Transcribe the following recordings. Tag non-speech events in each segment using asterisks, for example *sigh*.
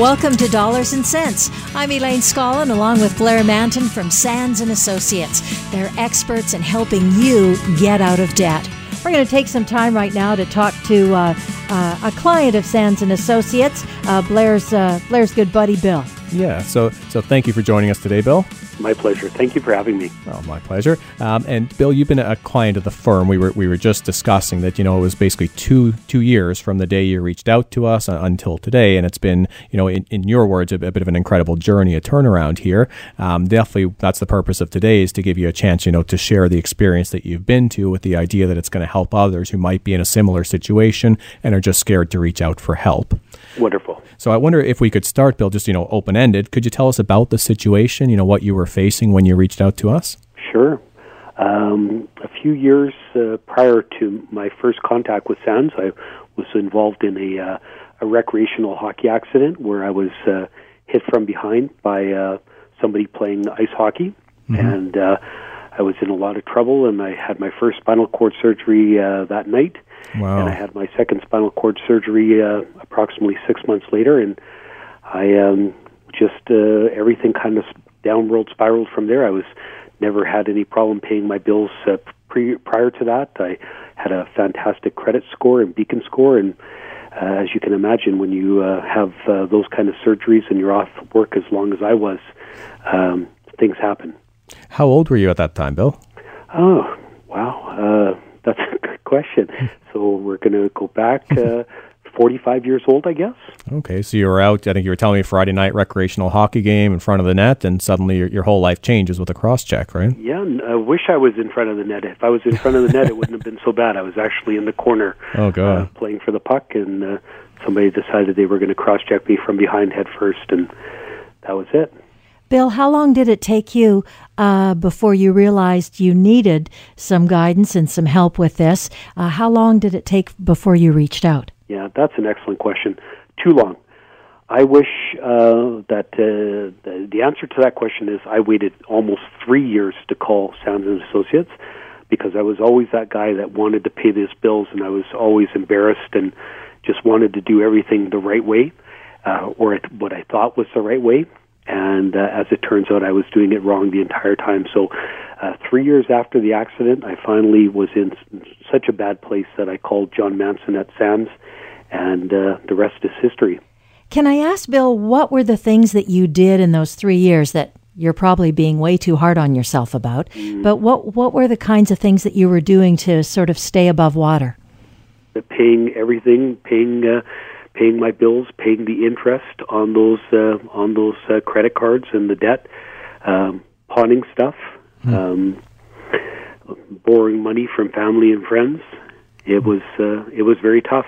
Welcome to Dollars and Cents. I'm Elaine Scollin along with Blair Mantin from Sands and Associates. They're experts in helping you get out of debt. We're going to take some time right now to talk to uh, uh, a client of Sands and Associates, uh, Blair's uh, Blair's good buddy Bill. Yeah, so so thank you for joining us today, Bill. My pleasure. Thank you for having me. Oh, my pleasure. Um, and Bill, you've been a client of the firm. We were we were just discussing that. You know, it was basically two two years from the day you reached out to us until today, and it's been you know, in, in your words, a, a, bit of an incredible journey, a turnaround here. Um, definitely, that's the purpose of today is to give you a chance, you know, to share the experience that you've been to with the idea that it's going to help others who might be in a similar situation and are just scared to reach out for help. Wonderful. So I wonder if we could start, Bill, just you know, open ended. Could you tell us about the situation? You know, what you were facing when you reached out to us. Sure. Um, a few years uh, prior to my first contact with Sands, I was involved in a, uh, a recreational hockey accident where I was uh, hit from behind by uh, somebody playing ice hockey, mm-hmm. and uh, I was in a lot of trouble. And I had my first spinal cord surgery uh, that night, wow. and I had my second spinal cord surgery uh, approximately six months later, and I um, just uh, everything kind of downward spiraled from there. I was never had any problem paying my bills uh, pre- prior to that. I had a fantastic credit score and beacon score, and uh, as you can imagine, when you uh, have uh, those kind of surgeries and you're off work as long as I was, um, things happen. How old were you at that time, Bill? Oh, wow. Uh, *laughs* that's a good question. *laughs* So we're going to go back uh, 45 years old, I guess. Okay, so you were out, I think you were telling me Friday night recreational hockey game in front of the net, and suddenly your, your whole life changes with a cross check, right? Yeah, I wish I was in front of the net. If I was in front of the net, it wouldn't have been so bad. I was actually in the corner oh, God. Uh, playing for the puck, and uh, somebody decided they were going to cross check me from behind head first, and that was it. Bill, how long did it take you uh, before you realized you needed some guidance and some help with this? Uh, how long did it take before you reached out? Yeah, that's an excellent question. Too long. I wish uh, that uh, the, answer to that question is I waited almost three years to call Sands and Associates because I was always that guy that wanted to pay these bills and I was always embarrassed and just wanted to do everything the right way uh, or what I thought was the right way. And uh, as it turns out, I was doing it wrong the entire time. So, uh, three years after the accident, I finally was in such a bad place that I called John Manson at Sands and uh, the rest is history. Can I ask, Bill, what were the things that you did in those three years that you're probably being way too hard on yourself about? Mm. But what what were the kinds of things that you were doing to sort of stay above water? The paying everything, paying uh, paying my bills, paying the interest on those uh, on those uh, credit cards and the debt, um, pawning stuff, mm. um, borrowing money from family and friends. It was uh, it was very tough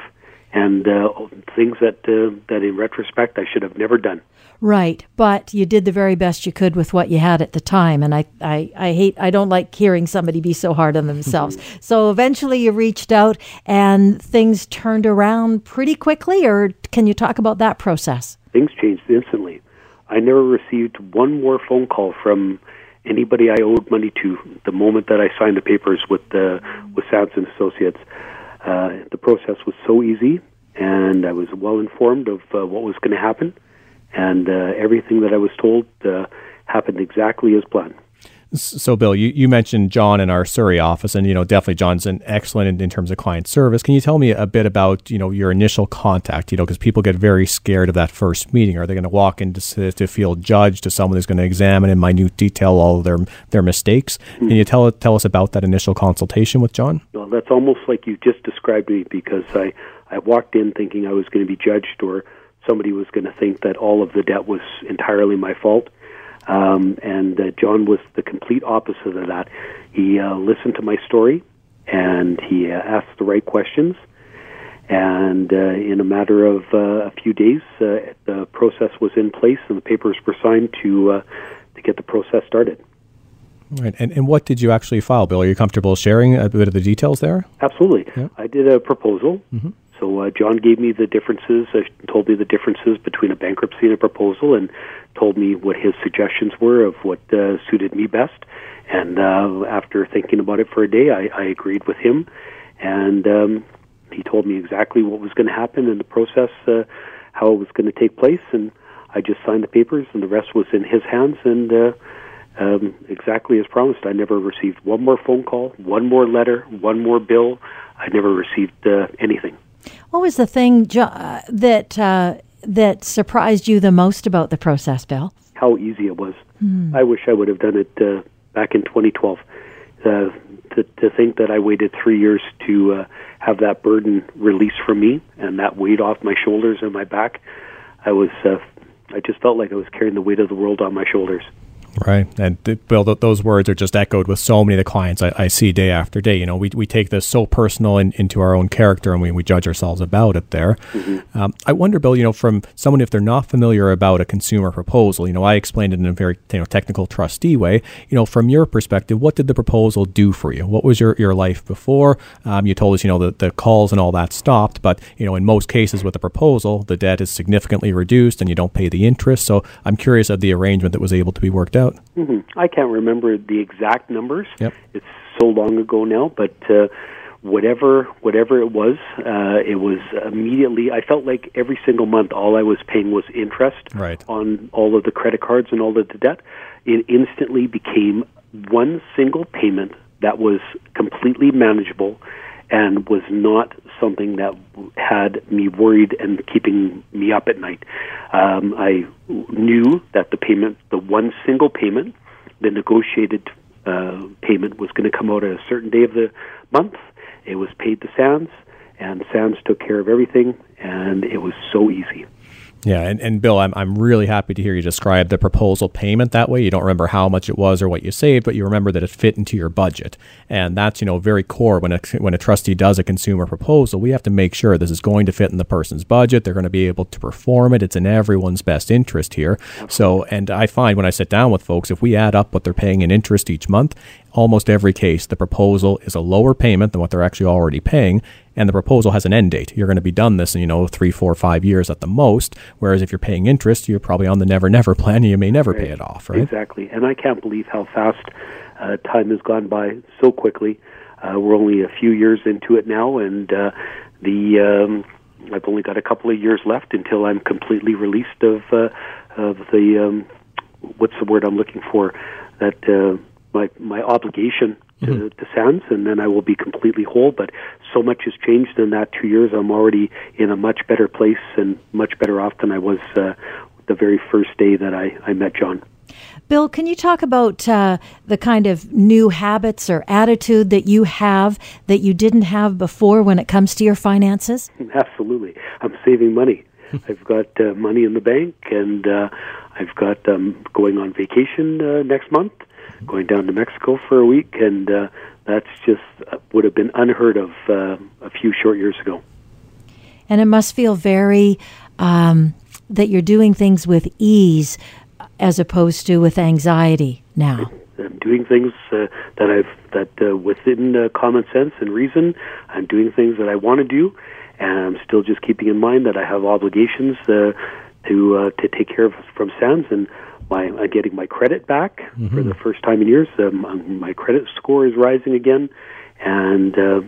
and uh, things that uh, that in retrospect I should have never done. Right, but you did the very best you could with what you had at the time, and I I, I hate I don't like hearing somebody be so hard on themselves. *laughs* so eventually you reached out and things turned around pretty quickly, or can you talk about that process? Things changed instantly. I never received one more phone call from anybody I owed money to the moment that I signed the papers with the with Sands and Associates. Uh, the process was so easy, and I was well informed of uh, what was going to happen, and uh, everything that I was told uh, happened exactly as planned. So, Bill, you, you mentioned John in our Surrey office, and you know definitely John's an excellent in, in terms of client service. Can you tell me a bit about you know your initial contact? You know, because people get very scared of that first meeting. Are they going to walk in to, to feel judged to someone who's going to examine in minute detail all of their their mistakes? Mm-hmm. Can you tell tell us about that initial consultation with John? Well, that's almost like you just described me because I I walked in thinking I was going to be judged or somebody was going to think that all of the debt was entirely my fault um, and uh, John was the complete opposite of that. He uh, listened to my story and he uh, asked the right questions. And uh, in a matter of uh, a few days, uh, the process was in place and the papers were signed to uh, to get the process started. Right. And, and what did you actually file, Bill? Are you comfortable sharing a bit of the details there? Absolutely. Yeah. I did a proposal. Mm-hmm. So uh, John gave me the differences, uh, told me the differences between a bankruptcy and a proposal, and told me what his suggestions were of what uh, suited me best. And uh, after thinking about it for a day, I, I agreed with him, and um, he told me exactly what was going to happen in the process, uh, how it was going to take place, and I just signed the papers, and the rest was in his hands. And uh, um, exactly as promised, I never received one more phone call, one more letter, one more bill. I never received uh, anything. What was the thing uh, that uh, that surprised you the most about the process, Bill? How easy it was. Hmm. I wish I would have done it uh, back in 2012. Uh, to, to think that I waited three years to uh, have that burden released from me and that weight off my shoulders and my back, I was uh, I just felt like I was carrying the weight of the world on my shoulders. Right. And Bill, those words are just echoed with so many of the clients I, I see day after day. You know, we, we take this so personal in, into our own character and we, we judge ourselves about it there. Mm-hmm. Um, I wonder, Bill, you know, from someone, if they're not familiar about a consumer proposal, you know, I explained it in a very you know, technical trustee way. You know, from your perspective, what did the proposal do for you? What was your, your life before? Um, you told us, you know, the, the calls and all that stopped, but, you know, in most cases with a proposal, the debt is significantly reduced and you don't pay the interest. So I'm curious of the arrangement that was able to be worked out out? Mm-hmm. I can't remember the exact numbers. Yep. It's so long ago now, but uh, whatever whatever it was, uh, it was immediately. I felt like every single month, all I was paying was interest right. on all of the credit cards and all of the debt. It instantly became one single payment that was completely manageable and was not something that had me worried and keeping me up at night. Um, I knew that the payment, the one single payment, the negotiated uh, payment was going to come out at a certain day of the month. It was paid to Sands, and Sands took care of everything, and it was so easy. Yeah, and, and Bill, I'm, I'm really happy to hear you describe the proposal payment that way. You don't remember how much it was or what you saved, but you remember that it fit into your budget. And that's, you know, very core when a, when a trustee does a consumer proposal, we have to make sure this is going to fit in the person's budget. They're going to be able to perform it. It's in everyone's best interest here. So, and I find when I sit down with folks, if we add up what they're paying in interest each month, almost every case, the proposal is a lower payment than what they're actually already paying, and the proposal has an end date. You're going to be done this in, you know, three, four, five years at the most. Whereas if you're paying interest, you're probably on the never, never *laughs* plan, and you may never right. pay it off, right? Exactly. And I can't believe how fast uh, time has gone by so quickly. Uh, we're only a few years into it now, and uh, the um, I've only got a couple of years left until I'm completely released of uh, of the um, what's the word I'm looking for that uh, my my obligation to, mm-hmm. to Sands, and then I will be completely whole. But so much has changed in that two years. I'm already in a much better place and much better off than I was uh, the very first day that I, I met John. Bill, can you talk about uh, the kind of new habits or attitude that you have that you didn't have before when it comes to your finances? *laughs* Absolutely. I'm saving money. *laughs* I've got uh, money in the bank, and uh, I've got um, going on vacation uh, next month going down to Mexico for a week, and uh, that's just uh, would have been unheard of uh, a few short years ago. And it must feel very um, that you're doing things with ease as opposed to with anxiety now. I'm doing things uh, that I've that uh, within uh, common sense and reason. I'm doing things that I want to do, and I'm still just keeping in mind that I have obligations uh, to uh, to take care of from Sands, and my I'm getting my credit back mm-hmm. for the first time in years. Um, my credit score is rising again, and uh,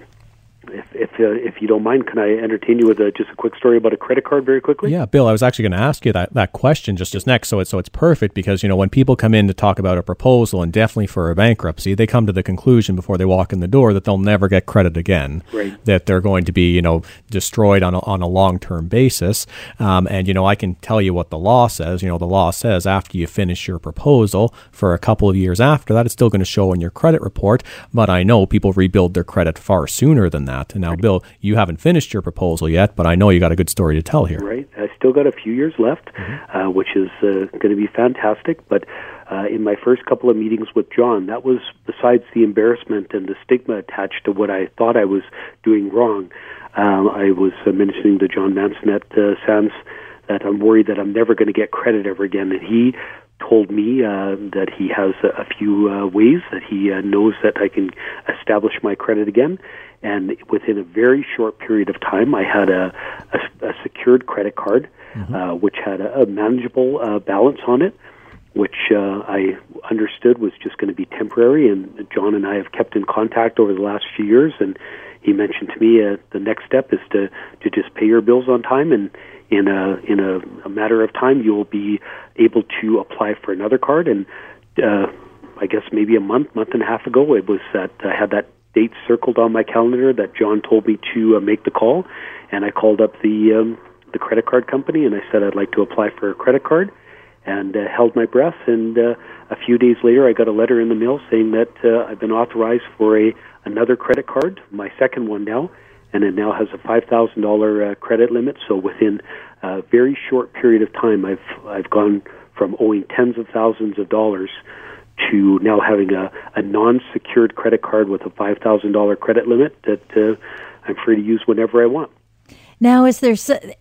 if if, uh, if you don't mind, can I entertain you with a, just a quick story about a credit card very quickly? Yeah, Bill, I was actually going to ask you that, that question just just next. So it's so it's perfect because you know when people come in to talk about a proposal and definitely for a bankruptcy, they come to the conclusion before they walk in the door that they'll never get credit again. Right. That they're going to be you know destroyed on a, on a long term basis. Um, and you know I can tell you what the law says. You know the law says after you finish your proposal for a couple of years after that, it's still going to show in your credit report. But I know people rebuild their credit far sooner than that that. Now, Bill, you haven't finished your proposal yet, but I know you got a good story to tell here. Right. I still got a few years left, mm-hmm. uh, which is uh, going to be fantastic. But uh, in my first couple of meetings with John, that was besides the embarrassment and the stigma attached to what I thought I was doing wrong. Um, I was uh, mentioning to John Manson at uh, Sands that I'm worried that I'm never going to get credit ever again, and he told me uh, that he has a, a few uh, ways that he uh, knows that I can establish my credit again. And within a very short period of time, I had a, a, a secured credit card, mm-hmm. uh, which had a, a manageable uh, balance on it, which uh, I understood was just going to be temporary. And John and I have kept in contact over the last few years, and he mentioned to me uh, the next step is to to just pay your bills on time and in a in a, a matter of time you'll be able to apply for another card and uh, I guess maybe a month month and a half ago it was that I had that date circled on my calendar that John told me to uh, make the call and I called up the um, the credit card company and I said I'd like to apply for a credit card and uh, held my breath and uh, a few days later I got a letter in the mail saying that uh, I've been authorized for a another credit card my second one now and it now has a five thousand dollar uh, credit limit. So within a very short period of time, I've I've gone from owing tens of thousands of dollars to now having a, a non-secured credit card with a five thousand dollar credit limit that uh, I'm free to use whenever I want. Now, is there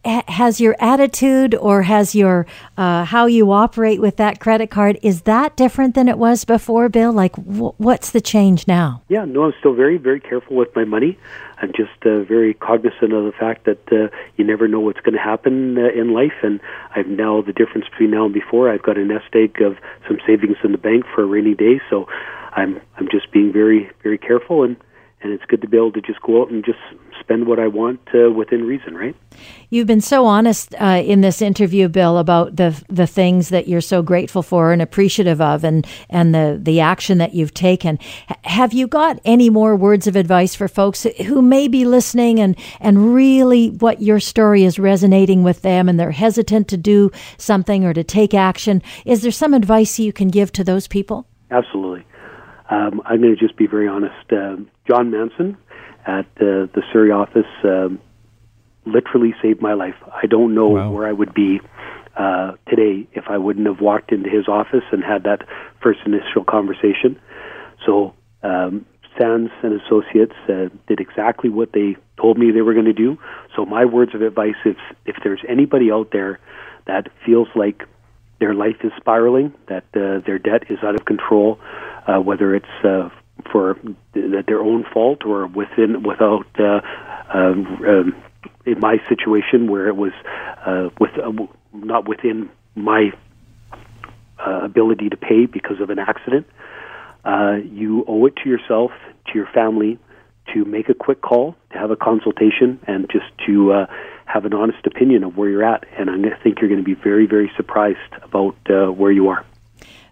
has your attitude or has your uh, how you operate with that credit card is that different than it was before, Bill? Like, what's the change now? Yeah, no, I'm still very, very careful with my money. I'm just uh, very cognizant of the fact that uh, you never know what's going to happen uh, in life, and I've now the difference between now and before. I've got a nest egg of some savings in the bank for a rainy day, so I'm I'm just being very, very careful and and it's good to be able to just go out and just spend what I want uh, within reason, right? You've been so honest uh, in this interview, Bill, about the the things that you're so grateful for and appreciative of, and and the the action that you've taken. H- have you got any more words of advice for folks who may be listening and and really what your story is resonating with them, and they're hesitant to do something or to take action? Is there some advice you can give to those people? Absolutely. Um, I'm going to just be very honest. Um, John Manson at uh, the Surrey office um, literally saved my life. I don't know wow. where I would be uh, today if I wouldn't have walked into his office and had that first initial conversation. So um, Sands and Associates uh, did exactly what they told me they were going to do. So my words of advice: if if there's anybody out there that feels like their life is spiraling, that uh, their debt is out of control, uh, whether it's uh, for their own fault or within without uh, um, in my situation where it was uh, with uh, not within my uh, ability to pay because of an accident. Uh, you owe it to yourself, to your family, to make a quick call, to have a consultation, and just to uh, have an honest opinion of where you're at. And I think you're going to be very, very surprised about uh, where you are.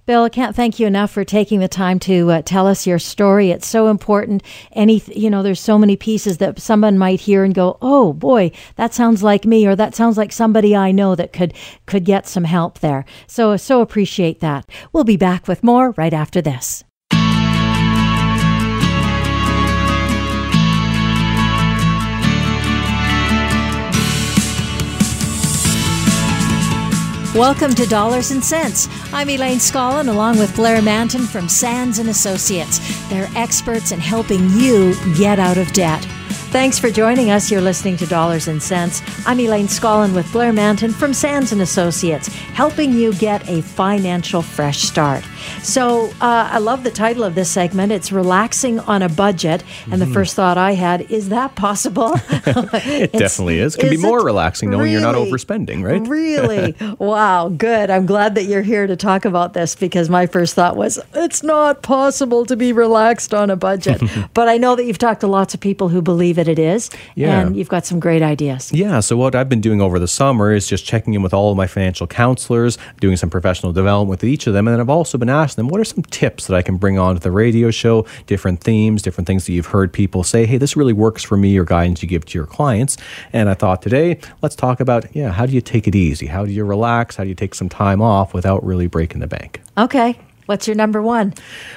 Bill, I can't thank you enough for taking the time to uh, tell us your story. It's so important. Any, you know, there's so many pieces that someone might hear and go, "Oh boy, that sounds like me," or "That sounds like somebody I know that could could get some help there." So, so appreciate that. We'll be back with more right after this. Welcome to Dollars and Cents. I'm Elaine Scollin along with Blair Mantin from Sands and Associates. They're experts in helping you get out of debt. Thanks for joining us. You're listening to Dollars and Cents. I'm Elaine Scollin with Blair Mantin from Sands and Associates, helping you get a financial fresh start. So uh, I love the title of this segment. It's relaxing on a budget, and mm-hmm. the first thought I had is that possible? *laughs* it definitely is. It can is be more relaxing knowing really, you're not overspending, right? really? *laughs* Wow. Good. I'm glad that you're here to talk about this because my first thought was it's not possible to be relaxed on a budget. *laughs* but I know that you've talked to lots of people who believe that it is, yeah. and you've got some great ideas. Yeah. So what I've been doing over the summer is just checking in with all of my financial counselors, doing some professional development with each of them, and then I've also been asking them, what are some tips that I can bring on to the radio show, different themes, different things that you've heard people say, hey, this really works for me, or guidance you give to your clients. And I thought today, let's talk about, yeah, how do you take it easy? How do you relax? How do you take some time off without really breaking the bank? Okay. What's your number one?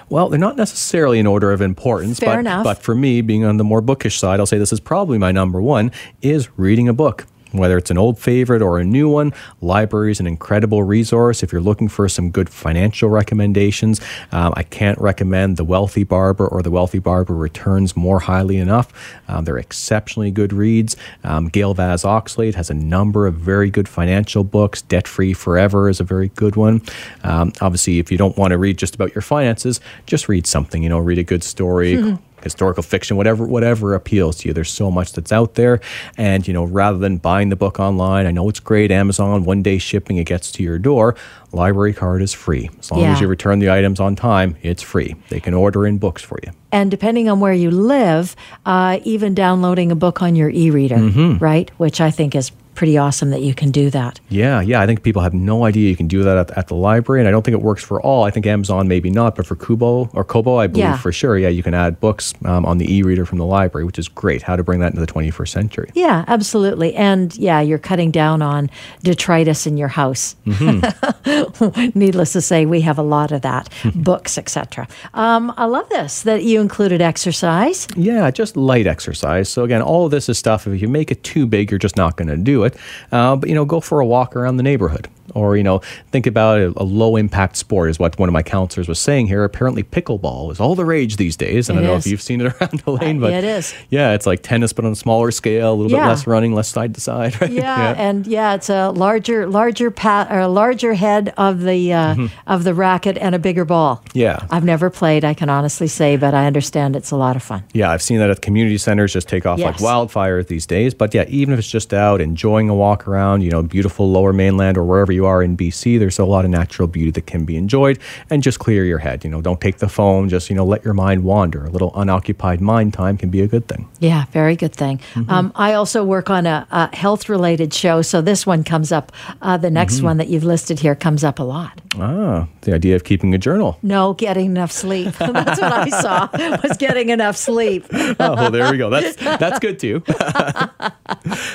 Well, they're not necessarily in order of importance, Fair but, enough. but for me, being on the more bookish side, I'll say this is probably my number one, is reading a book Whether it's an old favorite or a new one, library is an incredible resource. If you're looking for some good financial recommendations, um, I can't recommend The Wealthy Barber or The Wealthy Barber Returns more highly enough. Um, they're exceptionally good reads. Um, Gail Vaz Oxlade has a number of very good financial books. Debt Free Forever is a very good one. Um, obviously, if you don't want to read just about your finances, just read something. You know, read a good story. *laughs* Historical fiction, whatever, whatever appeals to you. There's so much that's out there, and you know, rather than buying the book online, I know it's great. Amazon, one day shipping, it gets to your door. Library card is free as long Yeah. as you return the items on time. It's free. They can order in books for you. And depending on where you live, uh, even downloading a book on your e reader, Mm-hmm. right? Which I think is pretty awesome that you can do that. Yeah, yeah. I think people have no idea you can do that at, at the library, and I don't think it works for all. I think Amazon maybe not, but for Kubo or Kobo, I believe Yeah. for sure. Yeah, you can add books um, on the e-reader from the library, which is great. How to bring that into the 21st century. Yeah, absolutely. And yeah, you're cutting down on detritus in your house. Mm-hmm. *laughs* Needless to say, we have a lot of that, *laughs* books, etc. Um, I love this that you included exercise. Yeah, just light exercise. So again, all of this is stuff. If you make it too big, you're just not going to do it. Uh, but you know, go for a walk around the neighborhood, or you know, think about a, a low impact sport. Is what one of my counselors was saying here. Apparently, pickleball is all the rage these days. And It I don't know if you've seen it *laughs* around the lane, Uh, but yeah, it is. Yeah, it's like tennis, but on a smaller scale. A little Yeah. bit less running, less side to side. *laughs* Right? Yeah, and yeah, it's a larger, larger pa- or a larger head of the uh, of the racket and a bigger ball. Mm-hmm. Yeah. I've never played. I can honestly say, but I understand it's a lot of fun. Yeah, I've seen that at community centers just take off like wildfire these days. But yeah, even if it's just out enjoying a walk around, you know, beautiful lower mainland or wherever you are in BC, there's a lot of natural beauty that can be enjoyed and just clear your head. You know, don't take the phone, just, you know, let your mind wander. A little unoccupied mind time can be a good thing. Yeah, very good thing. Mm-hmm. Um, I also work on a, a health related show, so this one comes up. Uh, the next Mm-hmm. one that you've listed here comes up a lot. Ah, the idea of keeping a journal. No, getting enough sleep. *laughs* That's what I saw *laughs* was getting enough sleep. oh, well, there we go. That's that's good too. *laughs*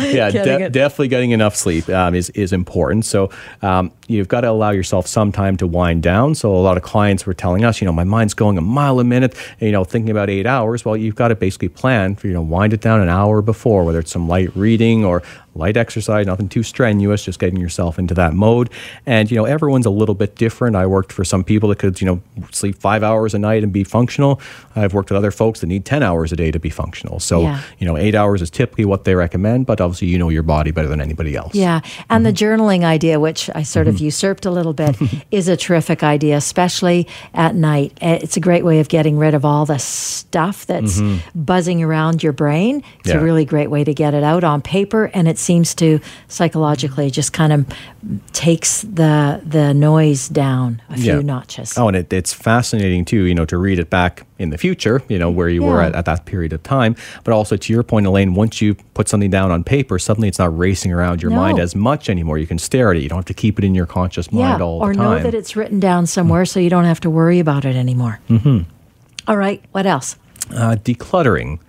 yeah, de- definitely getting enough sleep um, is is important. So um, you've got to allow yourself some time to wind down. So a lot of clients were telling us, you know, my mind's going a mile a minute. You know, thinking about eight hours. Well, you've got to basically plan for you know wind it down an hour before, whether it's some light reading or light exercise, nothing too strenuous, just getting yourself into that mode. And you know, everyone's a little bit different. I worked for some people that could you know sleep five hours a night and be functional. I've worked with other folks that need ten hours a day to be functional. So Yeah. you know, eight hours is typically what they recommend, but obviously you know your body better than anybody else. Yeah, and the Mm-hmm. journaling idea, which I sort of usurped a little bit, *laughs* is a terrific idea, especially at night. Uh, It's a great way of getting rid of all the stuff that's buzzing around your brain. It's Mm-hmm. Yeah. a really great way to get it out on paper, and it seems to psychologically just kind of takes the the noise down a few Yeah. notches. Oh, and it, it's fascinating too, you know, to read it back in the future, you know, where you were at, at that period of time. But also to your point, Elaine, once you put something down on paper, suddenly it's not racing around your mind as much anymore. You can stare at it. You don't have to keep it in your conscious mind yeah, all the time. Or know that it's written down somewhere, so you don't have to worry about it anymore. Mm-hmm. right, what else? uh, decluttering.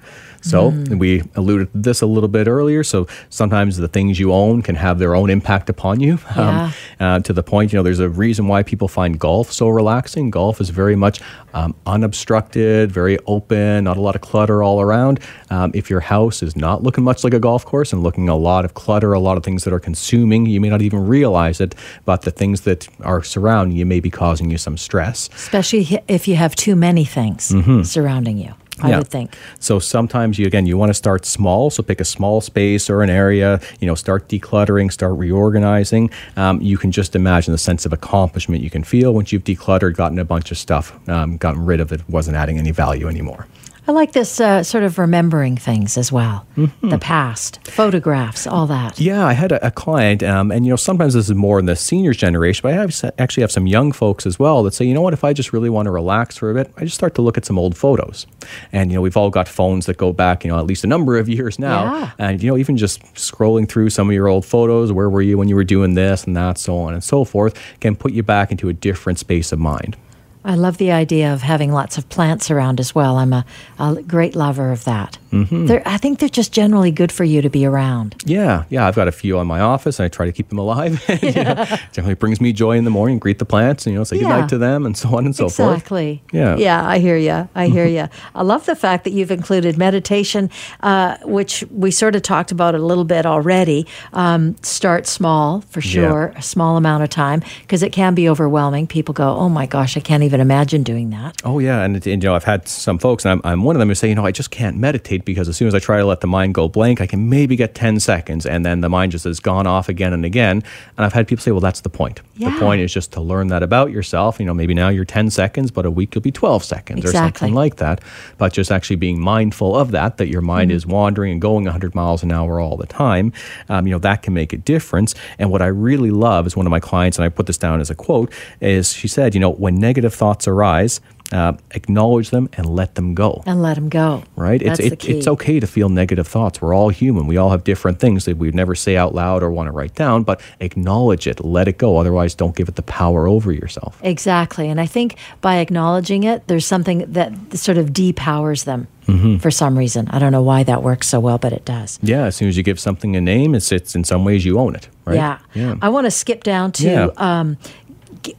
So Hmm. we alluded to this a little bit earlier. So sometimes the things you own can have their own impact upon you. *laughs* Yeah. uh, to the point, you know, there's a reason why people find golf so relaxing. Golf is very much um, unobstructed, very open, not a lot of clutter all around. Um, if your house is not looking much like a golf course and looking a lot of clutter, a lot of things that are consuming, you may not even realize it, but the things that are surrounding you may be causing you some stress. Especially if you have too many things surrounding you, I Yeah. would think. So sometimes you again you want to start small. So pick a small space or an area. You know, start decluttering, start reorganizing. Um, you can just imagine the sense of accomplishment you can feel once you've decluttered, gotten a bunch of stuff, um, gotten rid of that wasn't adding any value anymore. I like this uh, sort of remembering things as well Mm-hmm. the past, photographs, all that. Yeah, I had a, a client, um, and you know, sometimes this is more in the seniors generation, but I have, actually have some young folks as well that say, you know what, if I just really want to relax for a bit, I just start to look at some old photos. And you know, we've all got phones that go back, you know, at least a number of years now. Yeah. And you know, even just scrolling through some of your old photos, where were you when you were doing this and that, so on and so forth, can put you back into a different space of mind. I love the idea of having lots of plants around as well. I'm a, a great lover of that. They're, I think they're just generally good for you to be around. Yeah, yeah. I've got a few on my office. And I try to keep them alive. and, *laughs* you know, generally brings me joy in the morning. Greet the plants, and you know, say Yeah. goodnight to them, and so on and so forth. Exactly. Yeah. Yeah, I hear you. I hear you. I love the fact that you've included meditation, uh, which we sort of talked about a little bit already. Um, start small for sure, a small amount of time, because it can be overwhelming. People go, "Oh my gosh, I can't even imagine doing that." Oh yeah, and, and, you know I've had some folks, and I'm, I'm one of them who say, you know, I just can't meditate because as soon as I try to let the mind go blank, I can maybe get ten seconds, and then the mind just has gone off again and again. And I've had people say, well, that's the point. Yeah. The point is just to learn that about yourself. You know, maybe now you're ten seconds, but a week you'll be twelve seconds or something like that. But just actually being mindful of that, that your mind is wandering and going 100 miles an hour all the time. Um, you know that can make a difference. And what I really love is one of my clients, and I put this down as a quote, is she said, you know, when negative thoughts arise. Uh, acknowledge them and let them go And let them go. right? That's it's it, it's okay to feel negative thoughts. We're all human. We all have different things that we'd never say out loud or want to write down, but acknowledge it, let it go. Otherwise, don't give it the power over yourself. Exactly. And I think by acknowledging it, there's something that sort of depowers them Mm-hmm. for some reason. I don't know why that works so well, but it does. Yeah, as soon as you give something a name, it's it's in some ways you own it, right? Yeah. Yeah. I want to skip down to, Yeah. um,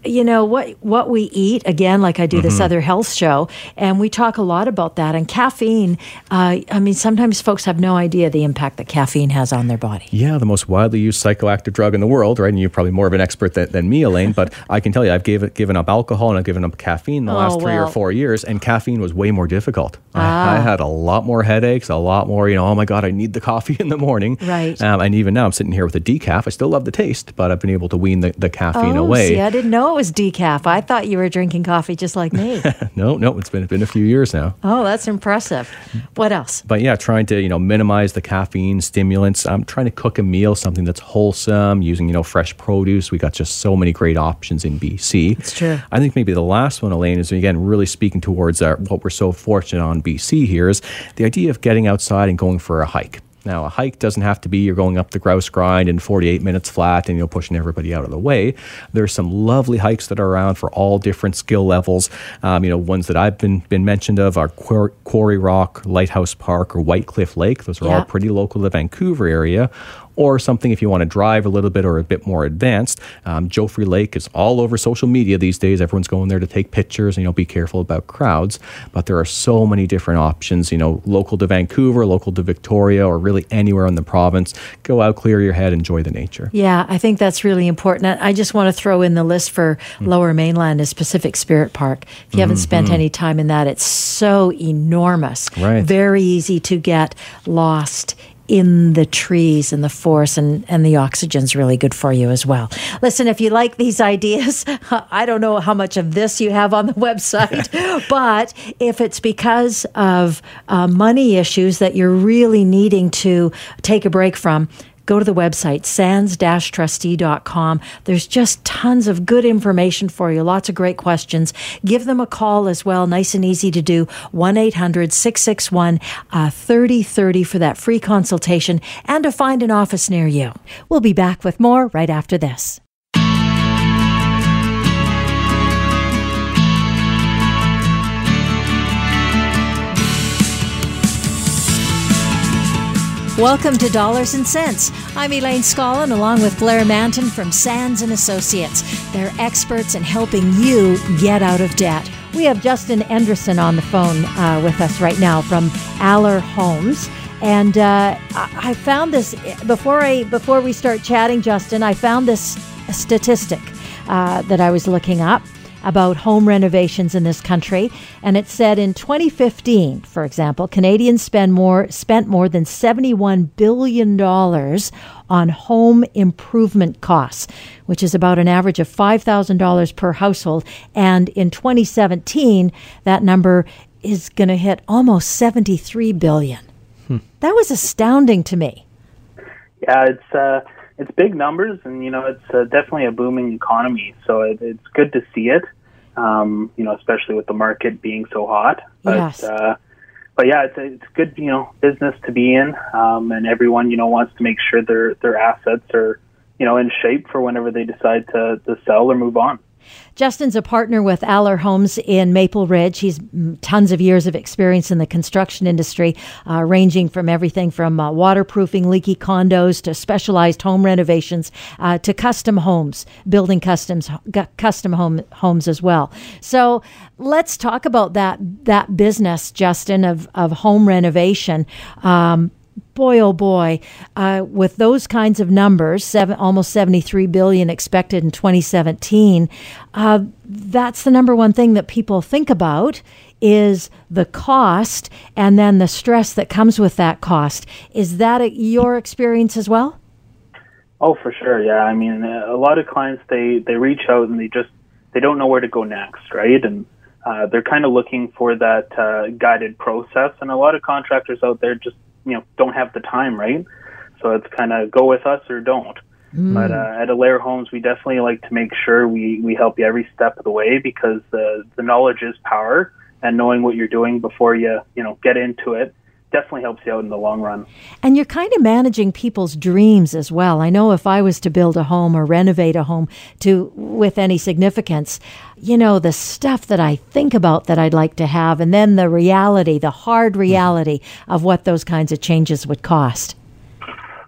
you know, what, what we eat, again, like I do this Mm-hmm. other health show, and we talk a lot about that. And caffeine, uh, I mean, sometimes folks have no idea the impact that caffeine has on their body. Yeah, the most widely used psychoactive drug in the world, right? And you're probably more of an expert than, than me, Elaine, but I can tell you, I've gave, given up alcohol and I've given up caffeine the Oh, last three well. or four years, and caffeine was way more difficult. I, Ah. I had a lot more headaches, a lot more, you know, oh my God, I need the coffee in the morning. Right. Um, and even now, I'm sitting here with a decaf. I still love the taste, but I've been able to wean the, the caffeine oh, away. see, I didn't know it was decaf. I thought you were drinking coffee just like me. *laughs* No, no, it's been, been a few years now. oh, that's impressive. What else? but yeah, trying to you know minimize the caffeine stimulants. I'm trying to cook a meal, something that's wholesome, using you know fresh produce. We got just so many great options in BC. It's true. I think maybe the last one, Elaine, is again really speaking towards our, what we're so fortunate on BC here is the idea of getting outside and going for a hike. Now, a hike doesn't have to be you're going up the grouse grind in 48 minutes flat and you're pushing everybody out of the way. There's some lovely hikes that are around for all different skill levels. Um, you know, ones that I've been been mentioned of are Quar- Quarry Rock, Lighthouse Park, or White Cliff Lake. Those are Yeah. all pretty local to the Vancouver area. Or something if you want to drive a little bit or a bit more advanced. Um, Joffre Lake is all over social media these days. Everyone's going there to take pictures. and, You know, be careful about crowds. But there are so many different options. You know, local to Vancouver, local to Victoria, or really anywhere in the province. Go out, clear your head, enjoy the nature. Yeah, I think that's really important. I just want to throw in the list for Lower Mainland is Pacific Spirit Park. If you haven't spent any time in that, it's so enormous. Right. Very easy to get lost in the trees and the forest and, and the oxygen's really good for you as well. Listen, if you like these ideas, *laughs* I don't know how much of this you have on the website, *laughs* but if it's because of uh, money issues that you're really needing to take a break from, go to the website sands-trustee.com there's just tons of good information for you lots of great questions. Give them a call as well nice and easy to do. 1-800-661-3030 uh, for that free consultation and to find an office near you. We'll be back with more right after this Welcome to Dollars and Cents. I'm Elaine Scollin along with Blair Mantin from Sands and Associates. They're experts in helping you get out of debt. We have Justin Enderson on the phone uh, with us right now from Aller Homes. And uh, I I found this before I before we start chatting, Justin. I found this statistic uh, that I was looking up about home renovations in this country, and it said in 2015, for example, Canadians spend more spent more than 71 billion dollars on home improvement costs, which is about an average of $5,000 per household, and in 2017, that number is going to hit almost 73 billion. That was astounding to me. Yeah, it's uh, it's big numbers, and you know it's uh, definitely a booming economy. So it, it's good to see it. Um, you know, especially with the market being so hot. But, Yes. Uh, but yeah, it's a, it's good you know business to be in, um, and everyone you know wants to make sure their their assets are you know in shape for whenever they decide to to sell or move on. Justin's a partner with Aller Homes in Maple Ridge. He's tons of years of experience in the construction industry, uh, ranging from everything from uh, waterproofing leaky condos to specialized home renovations uh, to custom homes, building customs custom home homes as well. So let's talk about that that business, Justin, of of home renovation. Um, boy, oh boy, uh, with those kinds of numbers, seven, almost 73 billion expected in 2017, uh, that's the number one thing that people think about is the cost and then the stress that comes with that cost. Is that a, your experience as well? Oh, for sure. Yeah. I mean, a lot of clients, they, they reach out and they just, they don't know where to go next, right? And uh, they're kind of looking for that uh, guided process. And a lot of contractors out there just you know don't have the time, right? So it's kind of go with us or don't. Mm. But uh, at Allaire Homes, we definitely like to make sure we, we help you every step of the way because the the knowledge is power, and knowing what you're doing before you you know get into it definitely helps you out in the long run. And you're kind of managing people's dreams as well. I know if I was to build a home or renovate a home to with any significance, you know, the stuff that I think about that I'd like to have and then the reality, the hard reality of what those kinds of changes would cost.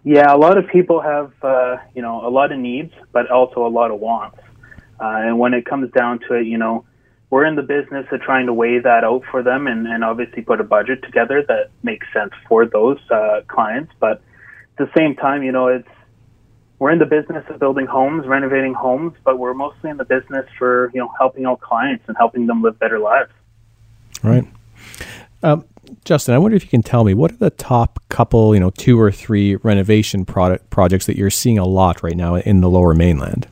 Yeah, a lot of people have uh, you know, a lot of needs, but also a lot of wants. Uh, and when it comes down to it, you know, we're in the business of trying to weigh that out for them and, and obviously put a budget together that makes sense for those uh, clients. But at the same time, you know, it's we're in the business of building homes, renovating homes, but we're mostly in the business for you know helping out clients and helping them live better lives. Right. Um, Justin, I wonder if you can tell me what are the top couple, you know, two or three renovation product projects that you're seeing a lot right now in the Lower Mainland.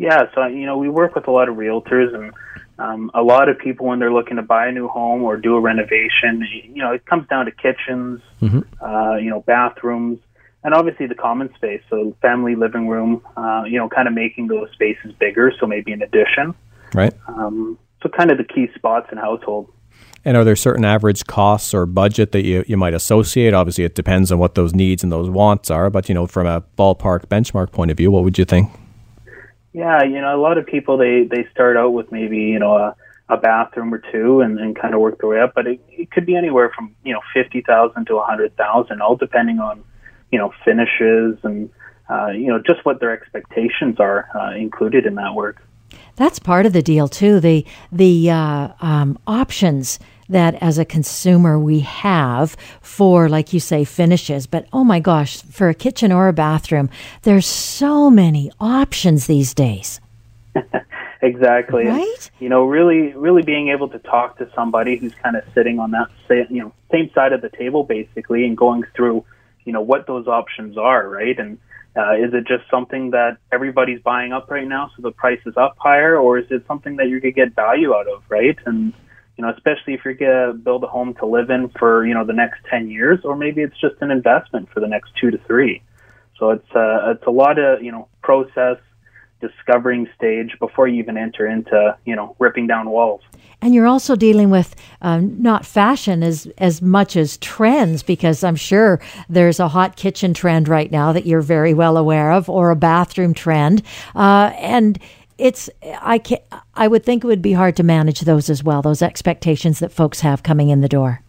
Yeah, so you know, we work with a lot of realtors and um, a lot of people when they're looking to buy a new home or do a renovation, you know, it comes down to kitchens, mm-hmm. uh, you know, bathrooms, and obviously the common space. So family living room, uh, you know, kind of making those spaces bigger. So maybe an addition. Right. Um, so kind of the key spots in household. And are there certain average costs or budget that you, you might associate? Obviously, it depends on what those needs and those wants are. But you know, from a ballpark benchmark point of view, what would you think? Yeah, you know, a lot of people they they start out with maybe you know a, a bathroom or two and, and kind of work their way up, but it, it could be anywhere from you know fifty thousand to a hundred thousand, all depending on you know finishes and uh, you know just what their expectations are uh, included in that work. That's part of the deal too. The the uh, um, options that as a consumer we have for, like you say, finishes. But oh my gosh, for a kitchen or a bathroom, there's so many options these days. *laughs* exactly. Right. you know, really, really being able to talk to somebody who's kind of sitting on that, same, you know, same side of the table, basically, and going through, you know, what those options are, right? And uh, is it just something that everybody's buying up right now, so the price is up higher, or is it something that you could get value out of, right? And you know, especially if you're going to build a home to live in for, you know, the next 10 years, or maybe it's just an investment for the next two to three. So it's, uh, it's a lot of, you know, process, discovering stage before you even enter into, you know, ripping down walls. And you're also dealing with um, not fashion as as much as trends, because I'm sure there's a hot kitchen trend right now that you're very well aware of, or a bathroom trend, uh, and it's I can I would think it would be hard to manage those as well. Those expectations that folks have coming in the door.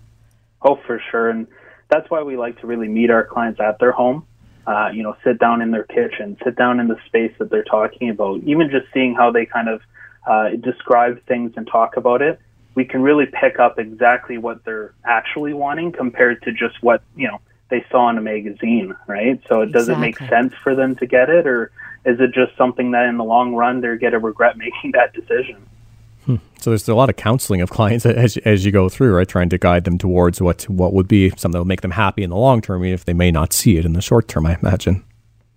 Oh, for sure, and that's why we like to really meet our clients at their home. Uh, you know, sit down in their kitchen, sit down in the space that they're talking about. Even just seeing how they kind of uh, describe things and talk about it, we can really pick up exactly what they're actually wanting compared to just what you know they saw in a magazine, right? So it does exactly. it make sense for them to get it, or is it just something that in the long run they're going to regret making that decision? Hmm. So there's a lot of counseling of clients *laughs* as, as you go through, right? Trying to guide them towards what what would be something that will make them happy in the long term, even if they may not see it in the short term. I imagine.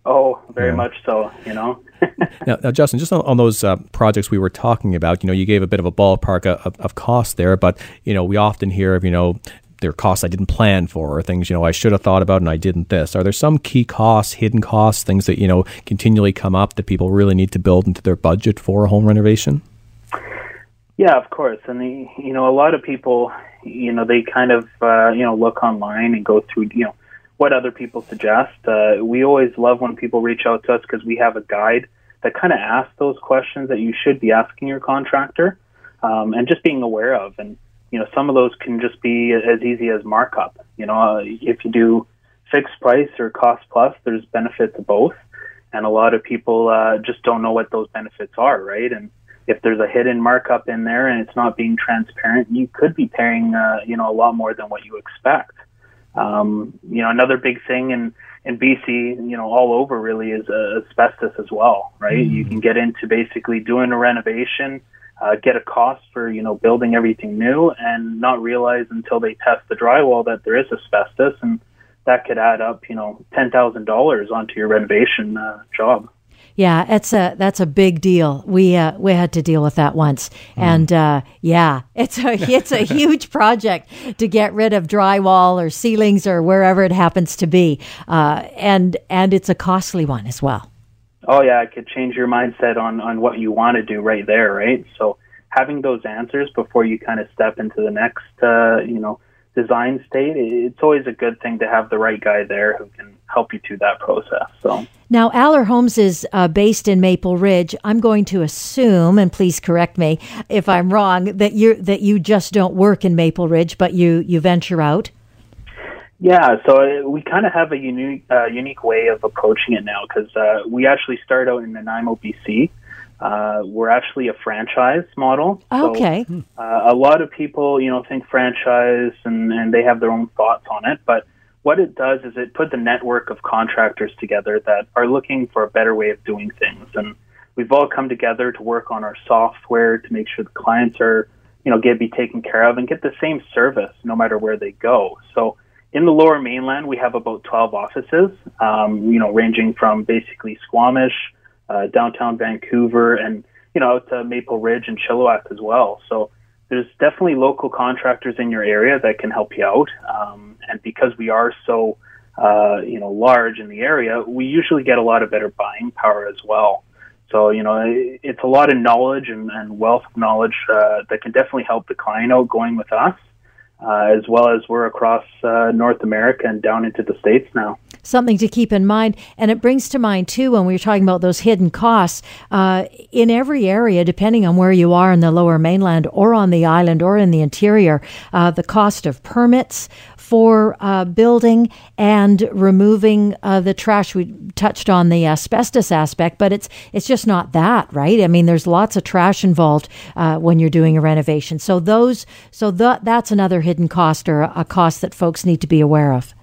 Oh, very yeah. much so. You know. *laughs* now, now, Justin, just on, on those uh, projects we were talking about, you know, you gave a bit of a ballpark of, of cost there, but you know, we often hear of you know there costs I didn't plan for or things, you know, I should have thought about and I didn't this? Are there some key costs, hidden costs, things that, you know, continually come up that people really need to build into their budget for a home renovation? Yeah, of course. And, the, you know, a lot of people, you know, they kind of, uh, you know, look online and go through, you know, what other people suggest. Uh, we always love when people reach out to us because we have a guide that kind of asks those questions that you should be asking your contractor, um, and just being aware of. And you know, some of those can just be as easy as markup. You know, uh, if you do fixed price or cost plus, there's benefits of both, and a lot of people uh, just don't know what those benefits are, right? And if there's a hidden markup in there and it's not being transparent, you could be paying, uh, you know, a lot more than what you expect. Um, you know, another big thing in, in BC, you know, all over really is uh, asbestos as well, right? Mm. You can get into basically doing a renovation, uh, get a cost for, you know, building everything new and not realize until they test the drywall that there is asbestos and that could add up, you know, $10,000 onto your renovation uh, job. Yeah, it's a that's a big deal. We uh, we had to deal with that once, mm. and uh, yeah, it's a *laughs* it's a huge project to get rid of drywall or ceilings or wherever it happens to be, uh, and and it's a costly one as well. Oh yeah, it could change your mindset on on what you want to do right there, right? So having those answers before you kind of step into the next, uh, you know, design state, it's always a good thing to have the right guy there who can help you through that process. So now, Alair Homes is uh, based in Maple Ridge. I'm going to assume, and please correct me if I'm wrong, that you that you just don't work in Maple Ridge, but you you venture out. Yeah, so uh, we kind of have a unique uh, unique way of approaching it now because uh, we actually start out in Nanaimo, BC. Uh, we're actually a franchise model. Okay. So, uh, a lot of people, you know, think franchise and, and they have their own thoughts on it, but what it does is it put the network of contractors together that are looking for a better way of doing things. And we've all come together to work on our software to make sure the clients are, you know, get be taken care of and get the same service no matter where they go. So in the lower mainland, we have about 12 offices, um, you know, ranging from basically Squamish, uh, downtown Vancouver, and, you know, out to Maple Ridge and Chilliwack as well. So there's definitely local contractors in your area that can help you out. Um, and because we are so, uh, you know, large in the area, we usually get a lot of better buying power as well. So, you know, it's a lot of knowledge and, and wealth of knowledge uh, that can definitely help the client out going with us, uh, as well as we're across uh, North America and down into the States now something to keep in mind. And it brings to mind, too, when we were talking about those hidden costs, uh, in every area, depending on where you are in the lower mainland or on the island or in the interior, uh, the cost of permits for uh, building and removing uh, the trash. We touched on the asbestos aspect, but it's it's just not that, right? I mean, there's lots of trash involved uh, when you're doing a renovation. So those, so that that's another hidden cost or a cost that folks need to be aware of.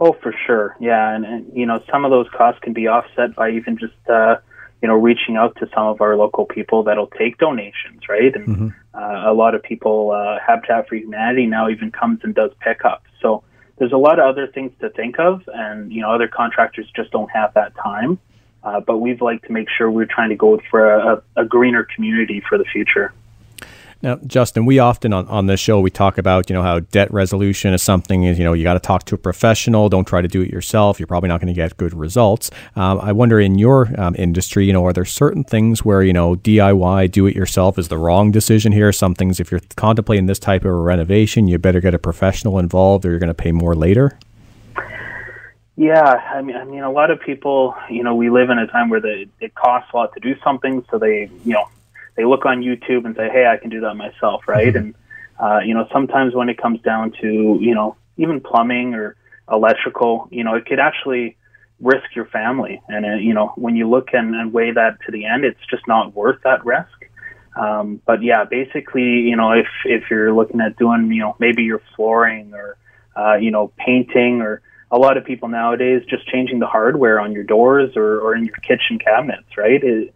Oh, for sure. Yeah. And, and, you know, some of those costs can be offset by even just, uh, you know, reaching out to some of our local people that'll take donations, right? And mm-hmm. uh, a lot of people, uh, Habitat for Humanity now even comes and does pickups. So there's a lot of other things to think of, and, you know, other contractors just don't have that time. Uh, but we've like to make sure we're trying to go for a, a greener community for the future. Now, Justin, we often on, on this show we talk about you know how debt resolution is something is you know you got to talk to a professional. Don't try to do it yourself. You're probably not going to get good results. Um, I wonder in your um, industry, you know, are there certain things where you know DIY, do it yourself, is the wrong decision here? Some things, if you're contemplating this type of a renovation, you better get a professional involved, or you're going to pay more later. Yeah, I mean, I mean, a lot of people, you know, we live in a time where the, it costs a lot to do something, so they, you know, they look on YouTube and say, "Hey, I can do that myself," right? Mm-hmm. And uh, you know, sometimes when it comes down to you know even plumbing or electrical, you know, it could actually risk your family. And uh, you know, when you look and, and weigh that to the end, it's just not worth that risk. Um, but yeah, basically, you know, if if you're looking at doing, you know, maybe your flooring or uh, you know, painting or a lot of people nowadays just changing the hardware on your doors or, or in your kitchen cabinets, right? It,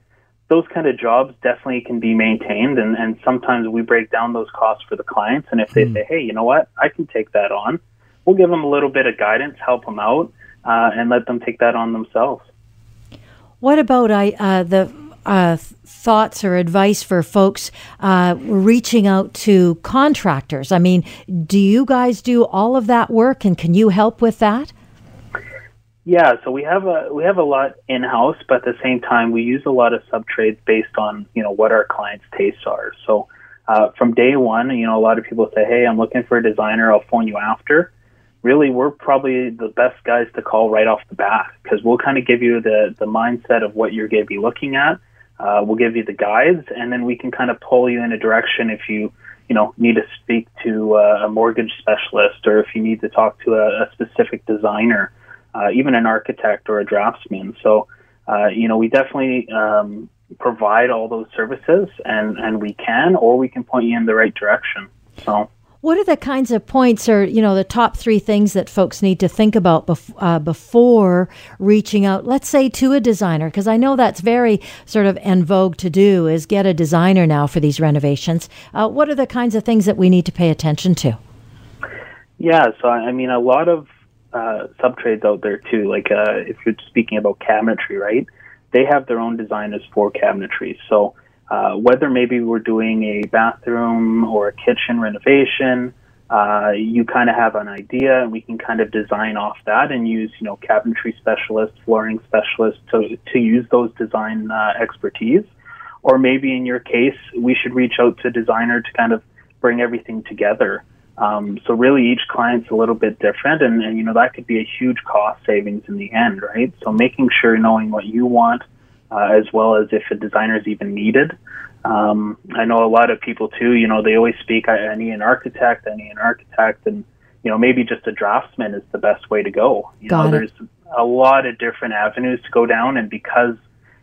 those kind of jobs definitely can be maintained and, and sometimes we break down those costs for the clients and if they mm. say hey you know what? I can take that on we'll give them a little bit of guidance help them out uh, and let them take that on themselves. What about I, uh, the uh, thoughts or advice for folks uh, reaching out to contractors? I mean do you guys do all of that work and can you help with that yeah, so we have a we have a lot in house, but at the same time, we use a lot of sub trades based on you know what our clients' tastes are. So uh, from day one, you know, a lot of people say, "Hey, I'm looking for a designer. I'll phone you after." really we're probably the best guys to call right off the bat because we'll kind of give you the the mindset of what you're going to be looking at. Uh, we'll give you the guides, and then we can kind of pull you in a direction if you you know need to speak to a mortgage specialist or if you need to talk to a, a specific designer, uh, even an architect or a draftsman. So uh, you know we definitely um, provide all those services, and and we can or we can point you in the right direction. So. What are the kinds of points or, you know, the top three things that folks need to think about bef- uh, before reaching out, let's say to a designer? Because I know that's very sort of en vogue to do is get a designer now for these renovations. Uh, what are the kinds of things that we need to pay attention to? Yeah, so I mean, a lot of uh, subtrades out there too. Like uh, if you're speaking about cabinetry, right? They have their own designers for cabinetry. So uh, whether maybe we're doing a bathroom or a kitchen renovation, uh, you kind of have an idea, and we can kind of design off that and use, you know, cabinetry specialists, flooring specialists to to use those design uh, expertise. Or maybe in your case, we should reach out to designer to kind of bring everything together. Um, so really, each client's a little bit different, and, and you know that could be a huge cost savings in the end, right? So making sure knowing what you want uh, as well as if a designer is even needed. Um, I know a lot of people too. You know, they always speak. I, I need an architect. I need an architect, and you know, maybe just a draftsman is the best way to go. You Got know, it. there's a lot of different avenues to go down, and because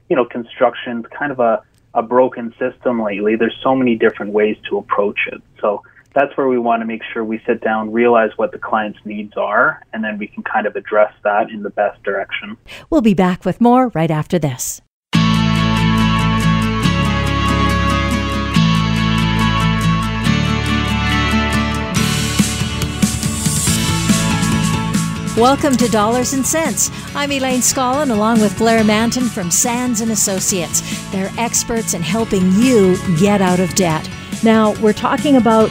you know, construction's kind of a a broken system lately. There's so many different ways to approach it. So that's where we want to make sure we sit down, realize what the client's needs are, and then we can kind of address that in the best direction. We'll be back with more right after this. Welcome to Dollars and Cents. I'm Elaine Scollin along with Blair Mantin from Sands and Associates. They're experts in helping you get out of debt. Now, we're talking about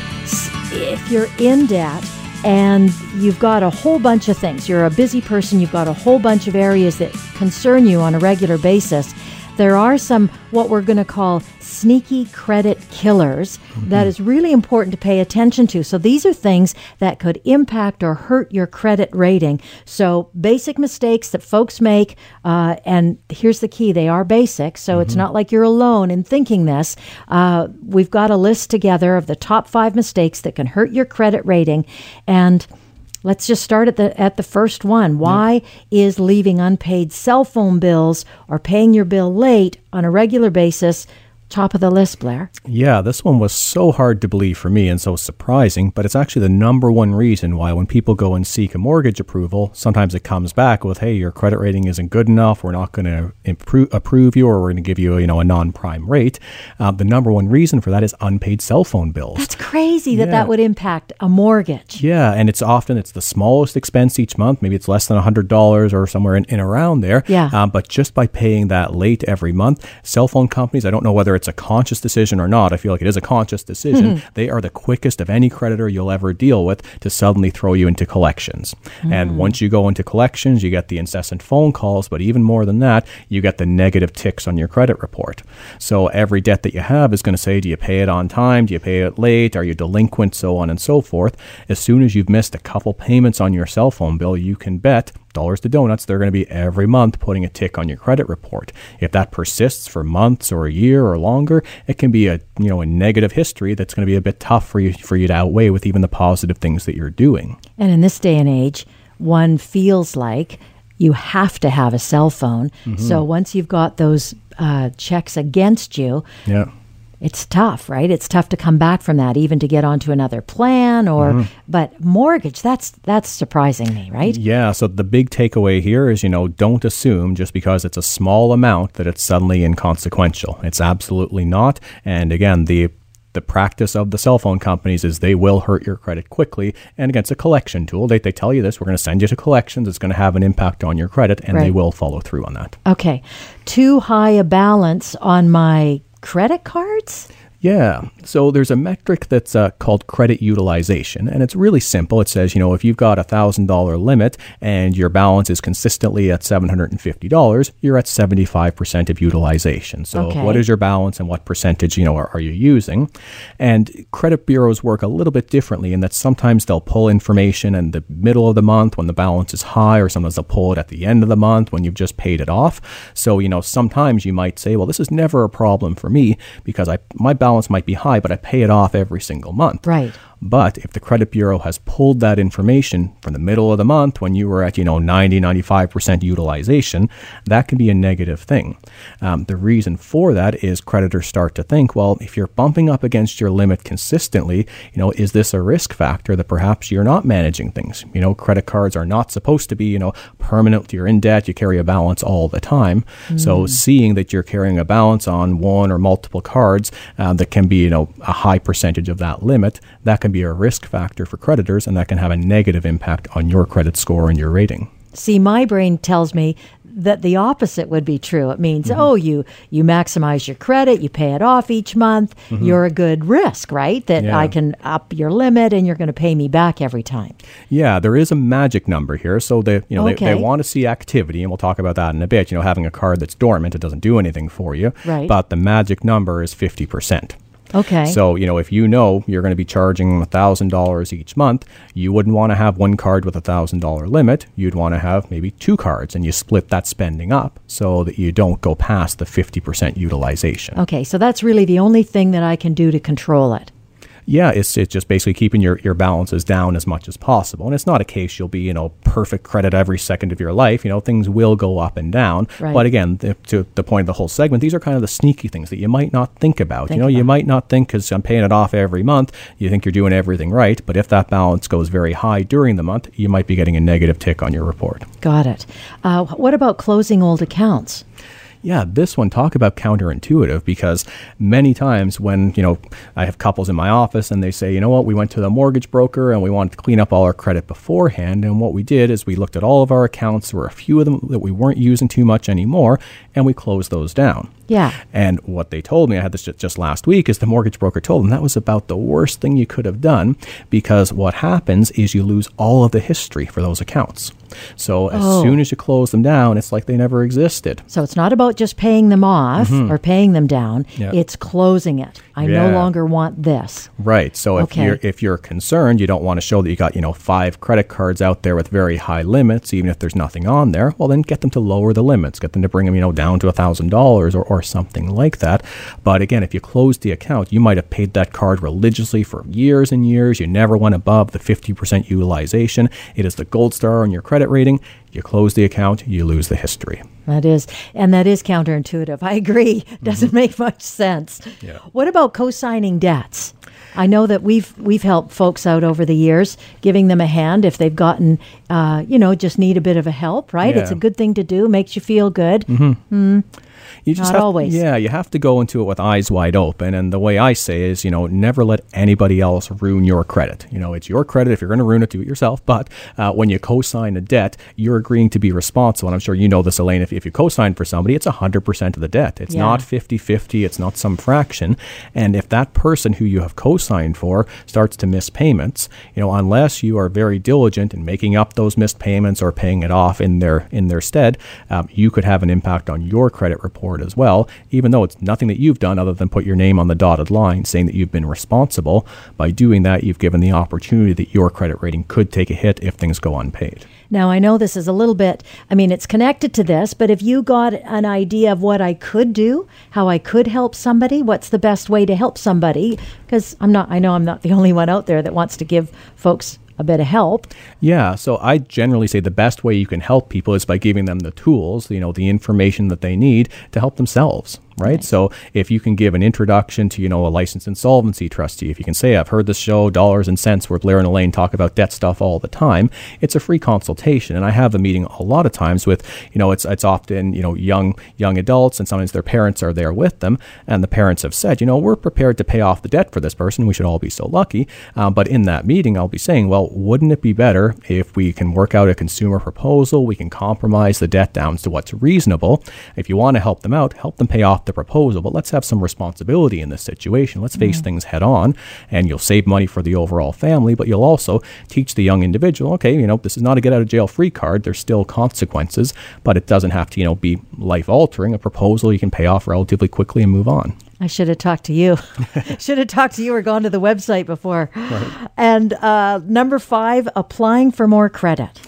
if you're in debt and you've got a whole bunch of things. You're a busy person, you've got a whole bunch of areas that concern you on a regular basis. There are some what we're going to call sneaky credit killers that is really important to pay attention to. So these are things that could impact or hurt your credit rating. So basic mistakes that folks make, uh, and here's the key: they are basic. So it's not like you're alone in thinking this. Uh, we've got a list together of the top five mistakes that can hurt your credit rating, and Let's just start at the at the first one. Why is leaving unpaid cell phone bills or paying your bill late on a regular basis top of the list, Blair? Yeah, this one was so hard to believe for me and so surprising, but it's actually the number one reason why when people go and seek a mortgage approval, sometimes it comes back with, "Hey, your credit rating isn't good enough. We're not going to improve, approve you, or we're going to give you, you know, a non-prime rate." Uh, the number one reason for that is unpaid cell phone bills. That's crazy that Yeah. that would impact a mortgage. Yeah, and it's often it's the smallest expense each month. Maybe it's less than hundred dollars or somewhere in, in around there. Yeah. Um, but just by paying that late every month, cell phone companies, I don't know whether it's a conscious decision or not. I feel like it is a conscious decision. Mm-hmm. They are the quickest of any creditor you'll ever deal with to suddenly throw you into collections. And mm. once you go into collections, you get the incessant phone calls. But even more than that, you get the negative ticks on your credit report. So every debt that you have is going to say, do you pay it on time? Do you pay it late? Are you delinquent? So on and so forth. As soon as you've missed a couple payments on your cell phone bill, you can bet dollars to donuts, they're going to be every month putting a tick on your credit report. If that persists for months or a year or longer, it can be a you know a negative history that's going to be a bit tough for you for you to outweigh with even the positive things that you're doing. And in this day and age, one feels like you have to have a cell phone. So once you've got those uh, checks against you, Yeah. It's tough, right? It's tough to come back from that, even to get onto another plan or. Mm-hmm. But mortgage, that's that's surprising me, right? Yeah, so the big takeaway here is, you know, don't assume just because it's a small amount that it's suddenly inconsequential. It's absolutely not. And again, the the practice of the cell phone companies is they will hurt your credit quickly. And again, it's a collection tool. They, they tell you this, we're going to send you to collections. It's going to have an impact on your credit, and they will follow through on that. Okay, too high a balance on my credit cards. Yeah. So there's a metric that's uh, called credit utilization, and it's really simple. It says, you know, if you've got a $1,000 limit and your balance is consistently at $750, you're at 75% of utilization. So Okay. what is your balance and what percentage, you know, are, are you using? And credit bureaus work a little bit differently in that sometimes they'll pull information in the middle of the month when the balance is high, or sometimes they'll pull it at the end of the month when you've just paid it off. So, you know, sometimes you might say, well, this is never a problem for me because I my balance might be high, but I pay it off every single month. Right. But if the credit bureau has pulled that information from the middle of the month when you were at, you know, 90, 95% utilization, that can be a negative thing. Um, the reason for that is creditors start to think, well, if you're bumping up against your limit consistently, you know, is this a risk factor that perhaps you're not managing things? You know, credit cards are not supposed to be, you know, permanent. You're in debt, you carry a balance all the time. So seeing that you're carrying a balance on one or multiple cards uh, that can be, you know, a high percentage of that limit, that can be a risk factor for creditors and that can have a negative impact on your credit score and your rating. See, my brain tells me that the opposite would be true. It means, Mm-hmm. oh, you you maximize your credit, you pay it off each month. You're a good risk, right? That Mm-hmm. Yeah. I can up your limit and you're going to pay me back every time. Yeah, there is a magic number here. So they, you know, they, they want to see activity, and we'll talk about that in a bit. You know, having a card that's dormant, it doesn't do anything for you. Right. But the magic number is fifty percent. Okay. So, you know, if you know you're going to be charging $1,000 each month, you wouldn't want to have one card with a $1,000 limit. You'd want to have maybe two cards and you split that spending up so that you don't go past the 50% utilization. okay, so that's really the only thing that I can do to control it. Yeah, it's, it's just basically keeping your, your balances down as much as possible. And it's not a case you'll be, you know, perfect credit every second of your life. You know, things will go up and down. Right. But again, the, to the point of the whole segment, these are kind of the sneaky things that you might not think about. Think you know, you might not think because I'm paying it off every month, you think you're doing everything right. But if that balance goes very high during the month, you might be getting a negative tick on your report. Got it. Uh, what about closing old accounts? Yeah, this one talk about counterintuitive because many times when, you know, I have couples in my office and they say, "You know what, we went to the mortgage broker and we wanted to clean up all our credit beforehand." And what we did is we looked at all of our accounts, there were a few of them that we weren't using too much anymore, and we closed those down. Yeah. And what they told me, I had this just last week, is the mortgage broker told them that was about the worst thing you could have done because what happens is you lose all of the history for those accounts. So as Oh. soon as you close them down, it's like they never existed. So it's not about just paying them off or paying them down. Mm-hmm. It's closing it. I no longer want this. Right. So if Okay. you're if you're concerned, you don't want to show that you got you know five credit cards out there with very high limits, even if there's nothing on there. Well, then get them to lower the limits. Get them to bring them you know down to a thousand dollars or or something like that. But again, if you close the account, you might have paid that card religiously for years and years. You never went above the fifty percent utilization. It is the gold star on your credit rating. You close the account, you lose the history. That is, and that is counterintuitive. I agree. *laughs* Doesn't make much sense. Mm-hmm. Yeah. What about co-signing debts? I know that we've we've helped folks out over the years, giving them a hand if they've gotten, uh, you know, just need a bit of a help. Right? It's a Mm-hmm. good thing to do. Makes you feel good. You just Not have, always. Yeah, you have to go into it with eyes wide open. And the way I say is, you know, never let anybody else ruin your credit. You know, it's your credit. If you're going to ruin it, do it yourself. But uh, when you co-sign a debt, you're agreeing to be responsible. And I'm sure you know this, Elaine. If, if you co-sign for somebody, it's 100% of the debt. It's Yeah. not 50-50. It's not some fraction. And if that person who you have co-signed for starts to miss payments, you know, unless you are very diligent in making up those missed payments or paying it off in their in their stead, um, you could have an impact on your credit report as well. Even though it's nothing that you've done other than put your name on the dotted line saying that you've been responsible. By doing that, you've given the opportunity that your credit rating could take a hit if things go unpaid. Now, I know this is a little bit, I mean, it's connected to this, but if you got an idea of what I could do, how I could help somebody, what's the best way to help somebody? Because I'm not, I know I'm not the *laughs* only one out there that wants to give folks a bit of help. Yeah, so I generally say the best way you can help people is by giving them the tools, you know, the information that they need to help themselves, right? So if you can give an introduction to, you know, a licensed insolvency trustee, if you can say, I've heard this show, Dollars and Cents, where Blair and Elaine talk about debt stuff all the time, it's a free consultation. And I have a meeting a lot of times with, you know, it's it's often, you know, young young adults and sometimes their parents are there with them. And the parents have said, you know, we're prepared to pay off the debt for this person. We should all be so lucky. Um, but in that meeting, I'll be saying, well, wouldn't it be better if we can work out a consumer proposal? We can compromise the debt down to what's reasonable. If you want to help them out, help them pay off the proposal, but let's have some responsibility in this situation. Let's face mm. things head on, and you'll save money for the overall family, but you'll also teach the young individual, okay, you know, this is not a get out of jail free card. There's still consequences, but it doesn't have to, you know, be life altering. A proposal you can pay off relatively quickly and move on. I should have talked to you. *laughs* should have talked to you or gone to the website before. Right. And uh, number five, applying for more credit.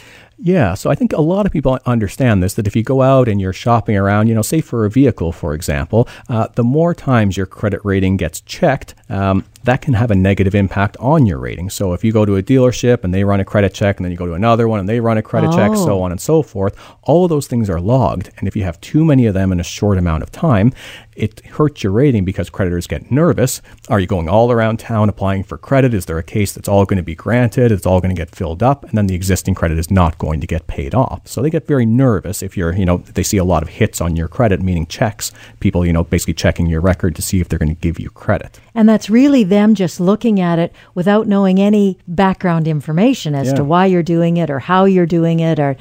Yeah, so I think a lot of people understand this that if you go out and you're shopping around, you know, say for a vehicle, for example, uh, the more times your credit rating gets checked, um, that can have a negative impact on your rating. So if you go to a dealership and they run a credit check, and then you go to another one and they run a credit oh. check, so oh. on and so forth, all of those things are logged. And if you have too many of them in a short amount of time, it hurts your rating because creditors get nervous. Are you going all around town applying for credit? Is there a case that's all going to be granted? It's all going to get filled up, and then the existing credit is not going to get paid off. So they get very nervous if you're, you know, they see a lot of hits on your credit, meaning checks. People, you know, basically checking your record to see if they're going to give you credit. And that's really them just looking at it without knowing any background information as yeah. to why you're doing it or how you're doing it or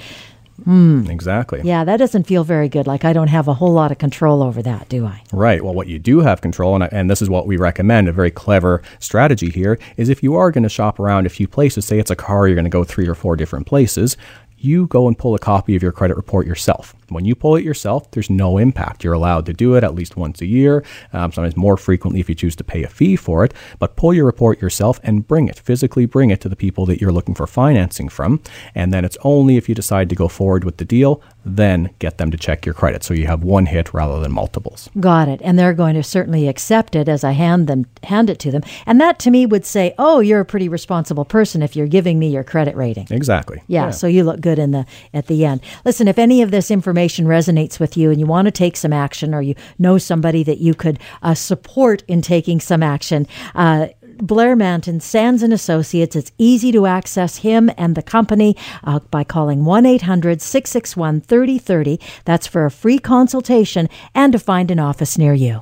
Mm. Exactly. Yeah, that doesn't feel very good. Like I don't have a whole lot of control over that, do I? Right. Well, what you do have control, and, and this is what we recommend, a very clever strategy here, is if you are going to shop around a few places, say it's a car, you're going to go three or four different places, you go and pull a copy of your credit report yourself. When you pull it yourself, there's no impact. You're allowed to do it at least once a year, um, sometimes more frequently if you choose to pay a fee for it. But pull your report yourself and bring it, physically bring it to the people that you're looking for financing from. And then it's only if you decide to go forward with the deal, then get them to check your credit. So you have one hit rather than multiples. Got it. And they're going to certainly accept it as I hand them hand it to them. And that to me would say, "Oh, you're a pretty responsible person if you're giving me your credit rating." Exactly. Yeah, yeah. so you look good in the at the end. Listen, if any of this information information resonates with you and you want to take some action or you know somebody that you could uh, support in taking some action, uh, Blair Mantin, Sands and Associates. It's easy to access him and the company uh, by calling 1 800 661 3030. That's for a free consultation and to find an office near you.